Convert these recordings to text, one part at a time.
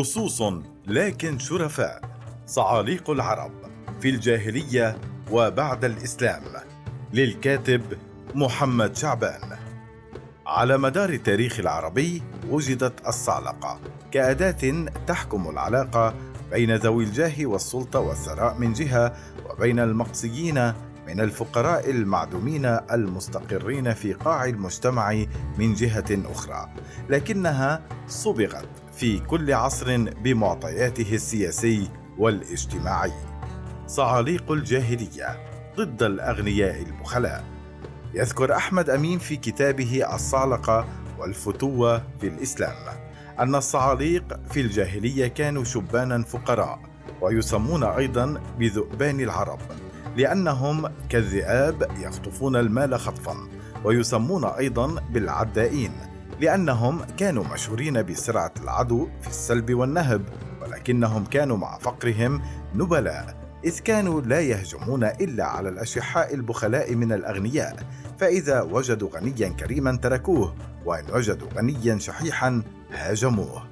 لصوص لكن شرفاء. صعاليق العرب في الجاهلية وبعد الإسلام. للكاتب محمد شعبان. على مدار التاريخ العربي وجدت الصعلقه كأداة تحكم العلاقه بين ذوي الجاه والسلطة والثراء من جهة وبين المقصيين من الفقراء المعدومين المستقرين في قاع المجتمع من جهة أخرى. لكنها صبغت في كل عصر بمعطياته السياسي والاجتماعي. صعاليق الجاهلية ضد الأغنياء البخلاء. يذكر أحمد أمين في كتابه الصعلقه والفتوة في الإسلام أن الصعاليق في الجاهلية كانوا شبانا فقراء ويسمون أيضا بذؤبان العرب لأنهم كالذئاب يخطفون المال خطفا ويسمون أيضا بالعدائين. لأنهم كانوا مشهورين بسرعة العدو في السلب والنهب ولكنهم كانوا مع فقرهم نبلاء إذ كانوا لا يهجمون إلا على الأشحاء البخلاء من الأغنياء فإذا وجدوا غنيا كريما تركوه وإن وجدوا غنيا شحيحا هاجموه.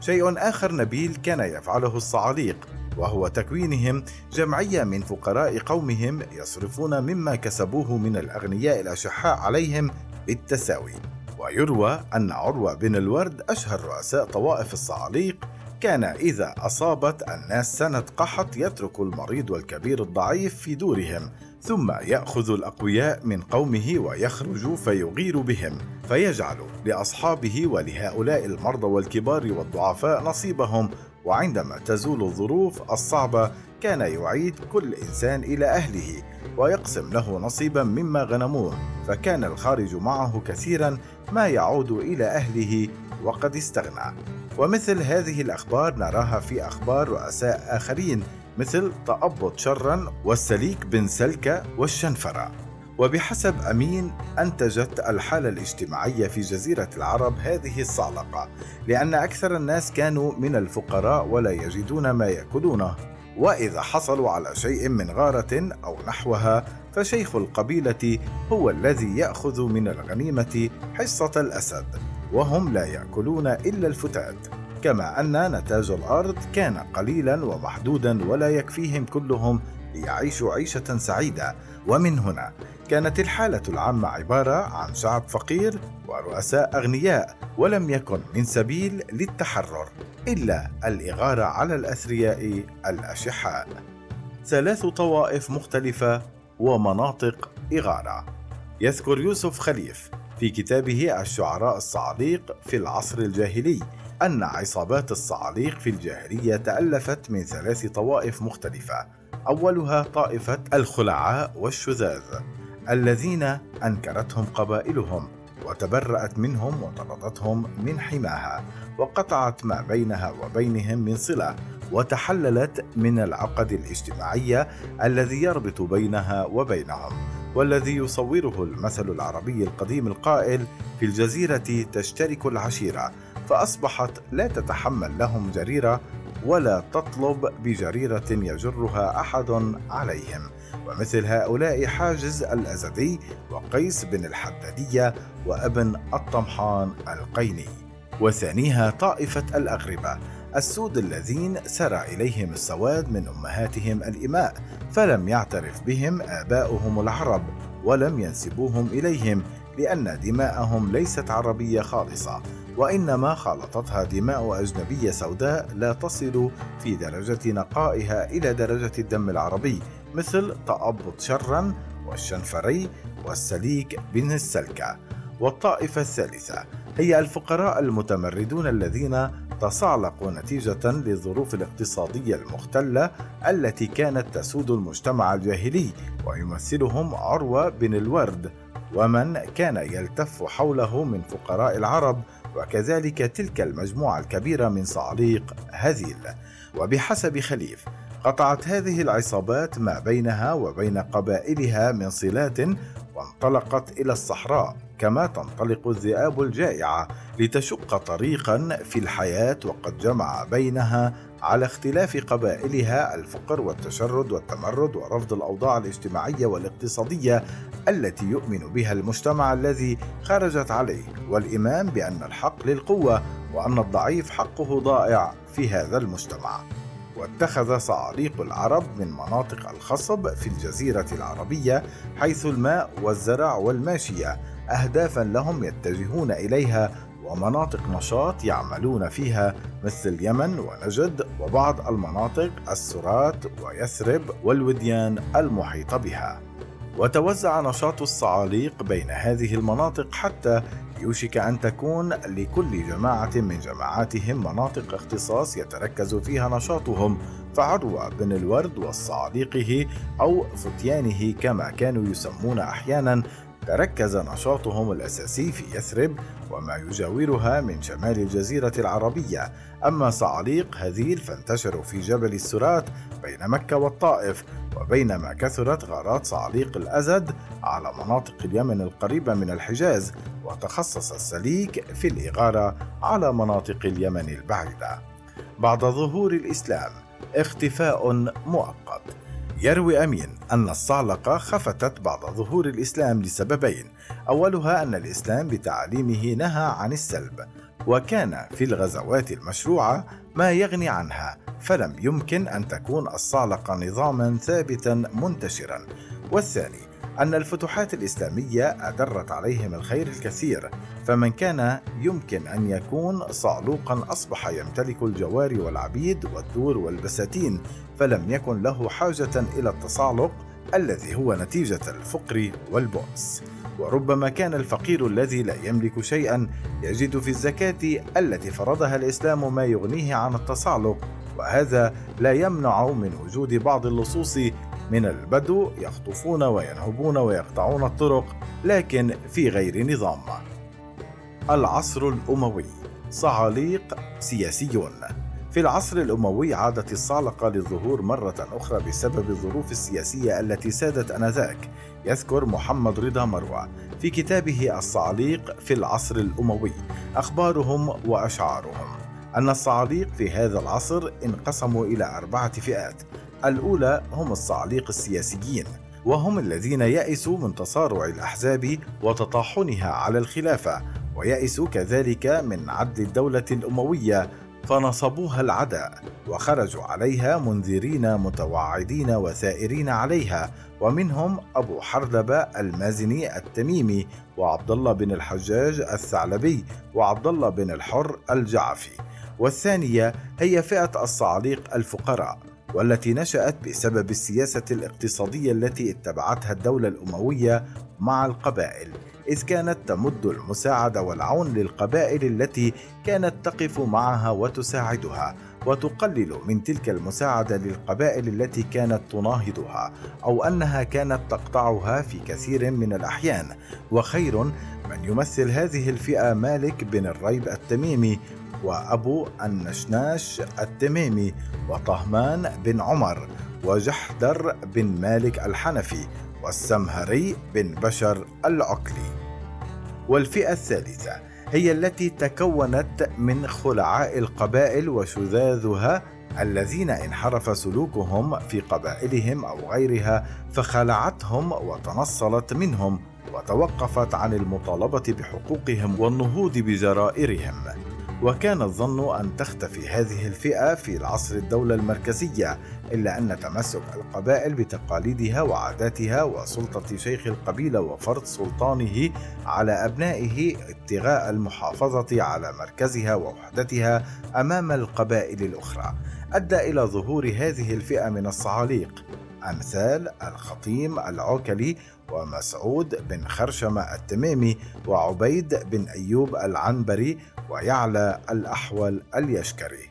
شيء آخر نبيل كان يفعله الصعاليق وهو تكوينهم جمعية من فقراء قومهم يصرفون مما كسبوه من الأغنياء الأشحاء عليهم بالتساوي. ويروى أن عروة بن الورد أشهر رؤساء طوائف الصعاليق كان إذا أصابت الناس سنة قحط يترك المريض والكبير الضعيف في دورهم ثم يأخذ الأقوياء من قومه ويخرج فيغير بهم فيجعل لأصحابه ولهؤلاء المرضى والكبار والضعفاء نصيبهم وعندما تزول الظروف الصعبة كان يعيد كل إنسان إلى أهله ويقسم له نصيبا مما غنموه فكان الخارج معه كثيرا ما يعود إلى أهله وقد استغنى. ومثل هذه الأخبار نراها في أخبار رؤساء آخرين مثل تأبط شرا والسليك بن سلكة والشنفرة. وبحسب أمين أنتجت الحالة الاجتماعية في جزيرة العرب هذه الصعلقة لأن أكثر الناس كانوا من الفقراء ولا يجدون ما يأكلونه. وإذا حصلوا على شيء من غارة أو نحوها فشيخ القبيلة هو الذي يأخذ من الغنيمة حصة الأسد وهم لا يأكلون إلا الفتات. كما أن نتاج الأرض كان قليلا ومحدودا ولا يكفيهم كلهم ليعيشوا عيشة سعيدة. ومن هنا كانت الحالة العامة عبارة عن شعب فقير ورؤساء أغنياء ولم يكن من سبيل للتحرر إلا الإغارة على الأثرياء الأشحاء. ثلاث طوائف مختلفة ومناطق إغارة. يذكر يوسف خليف في كتابه الشعراء الصعاليق في العصر الجاهلي أن عصابات الصعاليق في الجاهلية تألفت من ثلاث طوائف مختلفة أولها طائفة الخلعاء والشذاذ. الذين أنكرتهم قبائلهم وتبرأت منهم وطردتهم من حماها وقطعت ما بينها وبينهم من صلة وتحللت من العقد الاجتماعي الذي يربط بينها وبينهم والذي يصوره المثل العربي القديم القائل في الجزيرة تشترك العشيرة فأصبحت لا تتحمل لهم جريرة ولا تطلب بجريرة يجرها أحد عليهم. ومثل هؤلاء حاجز الأزدي وقيس بن الحدادية وابن الطمحان القيني. وثانيها طائفة الأغربة السود الذين سرى إليهم السواد من أمهاتهم الإماء فلم يعترف بهم آباؤهم العرب ولم ينسبوهم إليهم لأن دماءهم ليست عربية خالصة وإنما خالطتها دماء أجنبية سوداء لا تصل في درجة نقائها إلى درجة الدم العربي. مثل تأبط شرا والشنفري والسليك بن السلكة. والطائفة الثالثة هي الفقراء المتمردون الذين تصعلقوا نتيجة للظروف الاقتصادية المختلة التي كانت تسود المجتمع الجاهلي ويمثلهم عروة بن الورد. ومن كان يلتف حوله من فقراء العرب وكذلك تلك المجموعة الكبيرة من صعاليق هذيل. وبحسب خليف قطعت هذه العصابات ما بينها وبين قبائلها من صلات وانطلقت إلى الصحراء كما تنطلق الذئاب الجائعة لتشق طريقا في الحياة وقد جمع بينها على اختلاف قبائلها الفقر والتشرد والتمرد ورفض الأوضاع الاجتماعية والاقتصادية التي يؤمن بها المجتمع الذي خرجت عليه والإيمان بأن الحق للقوة وأن الضعيف حقه ضائع في هذا المجتمع. واتخذ صعاليق العرب من مناطق الخصب في الجزيرة العربية حيث الماء والزرع والماشية أهدافا لهم يتجهون إليها ومناطق نشاط يعملون فيها مثل اليمن ونجد وبعض المناطق السرات ويثرب والوديان المحيطة بها. وتوزع نشاط الصعاليق بين هذه المناطق حتى يوشك أن تكون لكل جماعة من جماعاتهم مناطق اختصاص يتركز فيها نشاطهم فعروة بن الورد والصعاليقه أو فتيانه كما كانوا يسمون أحيانا تركز نشاطهم الأساسي في يثرب وما يجاورها من شمال الجزيرة العربية. أما صعاليق هذيل فانتشروا في جبل السرات بين مكة والطائف وبينما كثرت غارات صعاليق الأزد على مناطق اليمن القريبة من الحجاز وتخصص السليك في الإغارة على مناطق اليمن البعيدة. بعد ظهور الإسلام اختفاء مؤقت. يروي أمين أن الصعلقة خفتت بعد ظهور الإسلام لسببين. أولها أن الإسلام بتعليمه نهى عن السلب وكان في الغزوات المشروعة ما يغني عنها فلم يمكن أن تكون الصعلقة نظاما ثابتا منتشرا. والثاني أن الفتوحات الإسلامية أدرت عليهم الخير الكثير فمن كان يمكن أن يكون صعلوقا أصبح يمتلك الجوار والعبيد والدور والبساتين فلم يكن له حاجة إلى التصعلق الذي هو نتيجة الفقر والبؤس. وربما كان الفقير الذي لا يملك شيئا يجد في الزكاة التي فرضها الإسلام ما يغنيه عن التصعلق وهذا لا يمنع من وجود بعض اللصوص من البدو يخطفون وينهبون ويقطعون الطرق لكن في غير نظام. العصر الأموي. صعاليق سياسيون. في العصر الأموي عادت الصعلقة للظهور مرة أخرى بسبب الظروف السياسية التي سادت آنذاك يذكر محمد رضا مروى في كتابه الصعاليق في العصر الأموي. أخبارهم وأشعارهم أن الصعاليق في هذا العصر انقسموا إلى أربعة فئات الأولى هم الصعاليق السياسيين وهم الذين يئسوا من تصارع الأحزاب وتطاحنها على الخلافة ويئسوا كذلك من عدل الدولة الأموية فنصبوها العداء وخرجوا عليها منذرين متوعدين وثائرين عليها ومنهم أبو حردبة المازني التميمي وعبد الله بن الحجاج الثعلبي وعبد الله بن الحر الجعفي. والثانية هي فئة الصعاليق الفقراء والتي نشأت بسبب السياسة الاقتصادية التي اتبعتها الدولة الأموية مع القبائل. إذ كانت تمد المساعدة والعون للقبائل التي كانت تقف معها وتساعدها وتقلل من تلك المساعدة للقبائل التي كانت تناهضها أو أنها كانت تقطعها في كثير من الأحيان. وخير من يمثل هذه الفئة مالك بن الريب التميمي وأبو النشناش التميمي وطهمان بن عمر وجحدر بن مالك الحنفي والسمهري بن بشر العقلي. والفئة الثالثة هي التي تكونت من خلعاء القبائل وشذاذها الذين انحرف سلوكهم في قبائلهم أو غيرها فخلعتهم وتنصلت منهم وتوقفت عن المطالبة بحقوقهم والنهوض بجرائرهم. وكان الظن أن تختفي هذه الفئة في العصر الدولة المركزية إلا أن تمسك القبائل بتقاليدها وعاداتها وسلطة شيخ القبيلة وفرض سلطانه على أبنائه ابتغاء المحافظة على مركزها ووحدتها أمام القبائل الأخرى. أدى إلى ظهور هذه الفئة من الصعاليق أمثال الخطيم العوكلي ومسعود بن خرشمة التميمي وعبيد بن أيوب العنبري ويعلى الأحول اليشكري.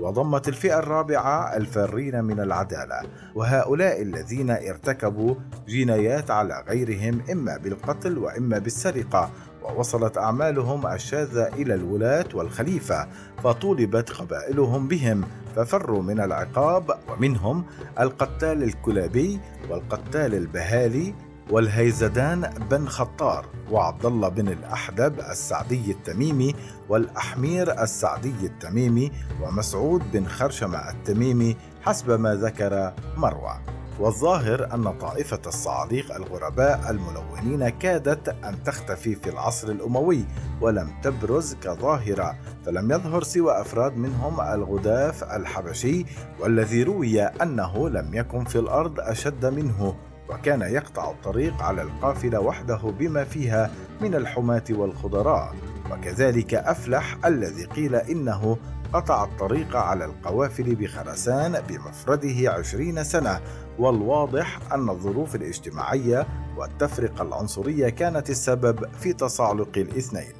وضمت الفئة الرابعة الفارين من العدالة وهؤلاء الذين ارتكبوا جنايات على غيرهم إما بالقتل وإما بالسرقة. ووصلت أعمالهم الشاذة إلى الولاة والخليفة فطولبت قبائلهم بهم ففروا من العقاب ومنهم القتال الكلابي والقتال البهالي والهيزدان بن خطار وعبد الله بن الأحدب السعدي التميمي والأحمير السعدي التميمي ومسعود بن خرشمة التميمي حسب ما ذكر مروى. والظاهر أن طائفة الصعاليق الغرباء الملونين كادت أن تختفي في العصر الأموي ولم تبرز كظاهرة فلم يظهر سوى أفراد منهم الغداف الحبشي والذي روي أنه لم يكن في الأرض أشد منه. وكان يقطع الطريق على القافلة وحده بما فيها من الحماة والخضراء. وكذلك أفلح الذي قيل إنه قطع الطريق على القوافل بخرسان بمفرده عشرين سنة. والواضح أن الظروف الاجتماعية والتفرقة العنصرية كانت السبب في تصعلق الاثنين.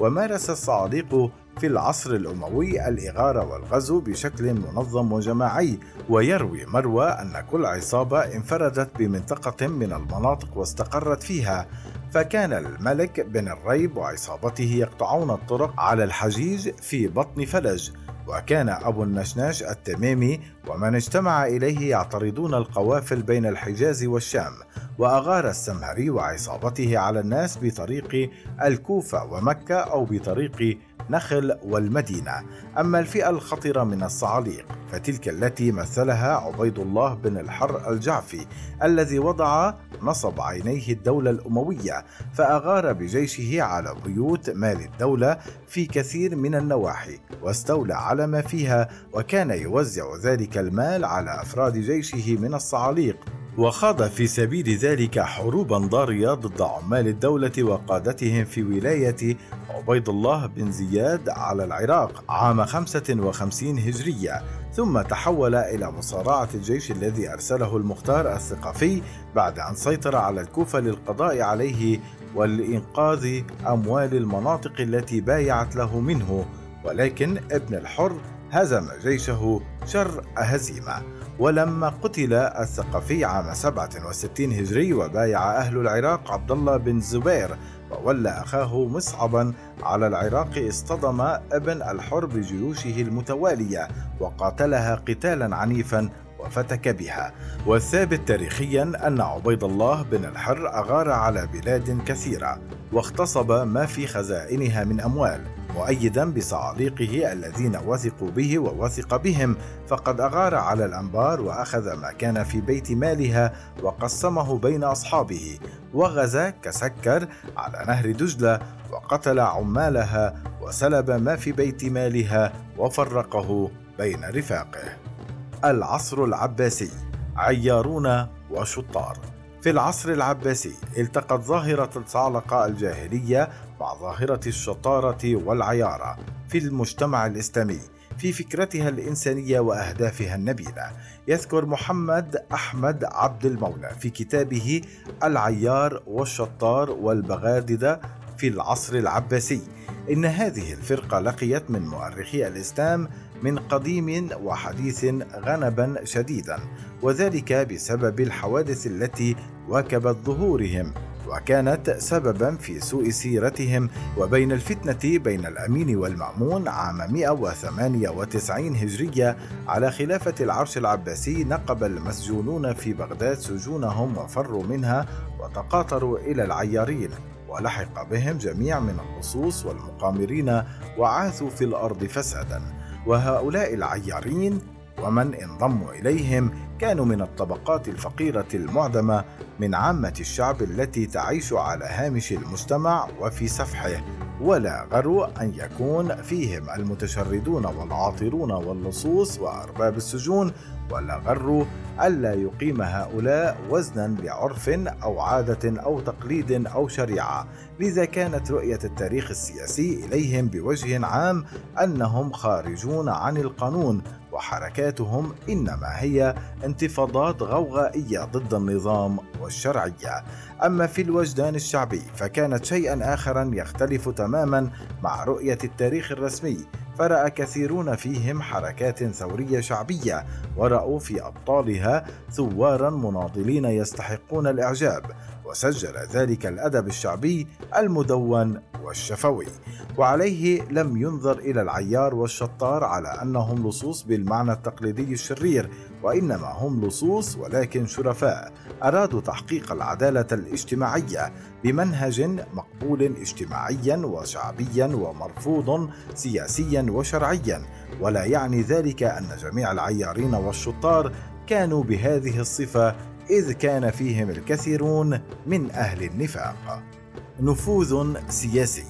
ومارس الصعاليق في العصر الأموي الإغارة والغزو بشكل منظم وجماعي ويروي مروى أن كل عصابة انفردت بمنطقة من المناطق واستقرت فيها فكان الملك بن الريب وعصابته يقطعون الطرق على الحجيج في بطن فلج وكان أبو النشناش التميمي ومن اجتمع إليه يعترضون القوافل بين الحجاز والشام وأغار السمهري وعصابته على الناس بطريق الكوفة ومكة أو بطريق نخل والمدينة. أما الفئة الخطرة من الصعاليق فتلك التي مثلها عبيد الله بن الحر الجعفي الذي وضع نصب عينيه الدولة الأموية فأغار بجيشه على بيوت مال الدولة في كثير من النواحي واستولى على ما فيها وكان يوزع ذلك المال على أفراد جيشه من الصعاليق. وخاض في سبيل ذلك حروبا ضارية ضد عمال الدولة وقادتهم في ولاية عبيد الله بن زياد على العراق عام 55 هجرية ثم تحول إلى مصارعة الجيش الذي أرسله المختار الثقفي بعد أن سيطر على الكوفة للقضاء عليه ولإنقاذ أموال المناطق التي بايعت له منه. ولكن ابن الحر هزم جيشه شر هزيمة ولما قتل الثقفي عام 67 هجري وبايع أهل العراق عبد الله بن زبير وولى أخاه مصعبا على العراق اصطدم ابن الحر بجيوشه المتوالية وقاتلها قتالا عنيفا وفتك بها. والثابت تاريخيا أن عبيد الله بن الحر أغار على بلاد كثيرة واغتصب ما في خزائنها من أموال. مؤيدا بصعاليقه الذين وثقوا به ووثق بهم. فقد أغار على الأنبار وأخذ ما كان في بيت مالها وقسمه بين أصحابه. وغزا كسكر على نهر دجلة وقتل عمالها وسلب ما في بيت مالها وفرقه بين رفاقه. العصر العباسي عيارون وشطار. في العصر العباسي التقت ظاهرة الصعلقة الجاهلية مع ظاهرة الشطارة والعيارة في المجتمع الإسلامي في فكرتها الإنسانية وأهدافها النبيلة. يذكر محمد أحمد عبد المولى في كتابه العيار والشطار والبغاددة في العصر العباسي. إن هذه الفرقة لقيت من مؤرخي الإسلام من قديم وحديث غنبا شديدا وذلك بسبب الحوادث التي واكبت ظهورهم وكانت سببا في سوء سيرتهم وبين الفتنة بين الأمين والمأمون عام 198 هجرية على خلافة العرش العباسي نقب المسجونون في بغداد سجونهم وفروا منها وتقاطروا إلى العيارين. ولحق بهم جميع من اللصوص والمقامرين وعاثوا في الأرض فسادا. وهؤلاء العيارين ومن انضموا إليهم كانوا من الطبقات الفقيرة المعدمة من عامة الشعب التي تعيش على هامش المجتمع وفي سفحه ولا غرو أن يكون فيهم المتشردون والعاطرون واللصوص وأرباب السجون ولا غر ألا يقيم هؤلاء وزنا لعرف أو عادة أو تقليد أو شريعة لذا كانت رؤية التاريخ السياسي إليهم بوجه عام أنهم خارجون عن القانون وحركاتهم إنما هي انتفاضات غوغائية ضد النظام والشرعية. أما في الوجدان الشعبي فكانت شيئا اخرا يختلف تماما مع رؤية التاريخ الرسمي فراى كثيرون فيهم حركات ثورية شعبية ورأوا في أبطالها ثوارا مناضلين يستحقون الإعجاب. وسجل ذلك الأدب الشعبي المدون والشفوي. وعليه لم ينظر إلى العيار والشطار على أنهم لصوص بالمعنى التقليدي الشرير وإنما هم لصوص ولكن شرفاء أرادوا تحقيق العدالة الاجتماعية بمنهج مقبول اجتماعيا وشعبيا ومرفوض سياسيا وشرعيا. ولا يعني ذلك أن جميع العيارين والشطار كانوا بهذه الصفة إذ كان فيهم الكثيرون من أهل النفاق. نفوذ سياسي.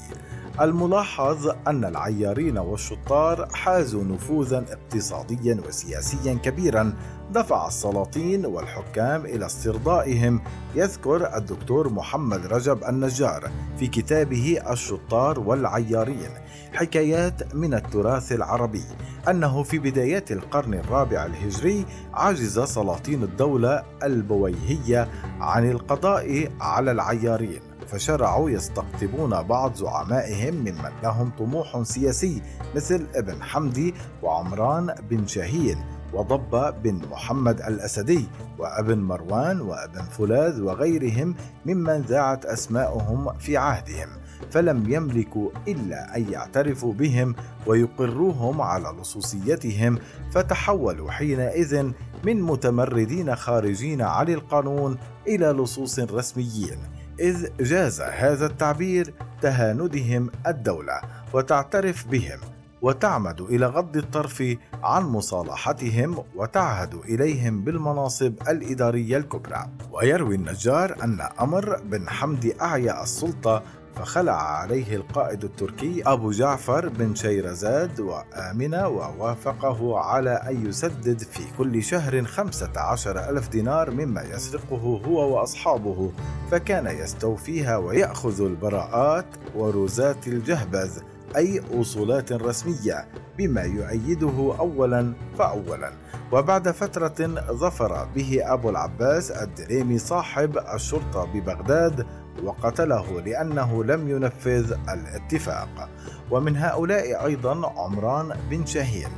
الملاحظ أن العيارين والشطار حازوا نفوذا اقتصاديا وسياسيا كبيرا دفع السلاطين والحكام إلى استرضائهم يذكر الدكتور محمد رجب النجار في كتابه الشطار والعيارين حكايات من التراث العربي أنه في بدايات القرن الرابع الهجري عجز سلاطين الدولة البويهية عن القضاء على العيارين فشرعوا يستقطبون بعض زعمائهم ممن لهم طموح سياسي مثل ابن حمدي وعمران بن شاهين. وضب بن محمد الأسدي وأبن مروان وأبن فولاذ وغيرهم ممن ذاعت أسماؤهم في عهدهم فلم يملكوا إلا أن يعترفوا بهم ويقروهم على لصوصيتهم فتحولوا حينئذ من متمردين خارجين عن القانون إلى لصوص رسميين إذ جاز هذا التعبير تهاندهم الدولة وتعترف بهم. وتعمد إلى غض الطرف عن مصالحتهم وتعهد إليهم بالمناصب الإدارية الكبرى. ويروي النجار أن أمر بن حمد أعيا السلطة فخلع عليه القائد التركي أبو جعفر بن شيرزاد وآمن ووافقه على أن يسدد في كل شهر خمسة عشر ألف دينار مما يسرقه هو وأصحابه فكان يستوفيها ويأخذ البراءات وروزات الجهبذ أي أصولات رسمية بما يؤيده أولا فأولا. وبعد فترة ظفر به أبو العباس الدريمي صاحب الشرطة ببغداد وقتله لأنه لم ينفذ الاتفاق. ومن هؤلاء أيضا عمران بن شاهين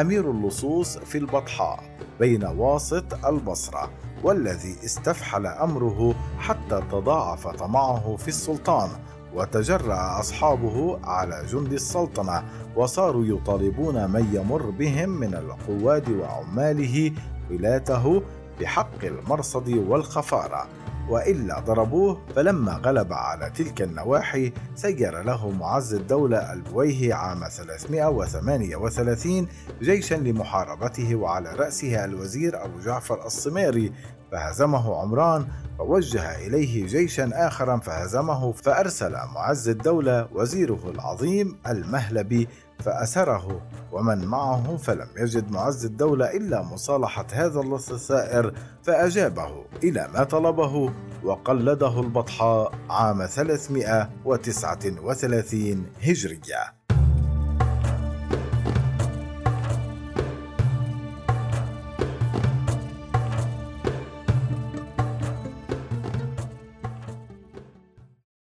أمير اللصوص في البطحاء بين واسط البصرة والذي استفحل أمره حتى تضاعف طمعه في السلطان. وتجرأ أصحابه على جند السلطنة وصاروا يطالبون من يمر بهم من القواد وعماله ولاته بحق المرصد والخفارة. وإلا ضربوه فلما غلب على تلك النواحي سير له معز الدولة البويهي عام 338 جيشا لمحاربته وعلى راسه الوزير أبو جعفر الصميري فهزمه عمران فوجه إليه جيشا آخر فهزمه فأرسل معز الدولة وزيره العظيم المهلبي فأسره ومن معه فلم يجد معز الدولة إلا مصالحة هذا اللص الثائر فأجابه إلى ما طلبه وقلده البطحاء عام 339 هجرية.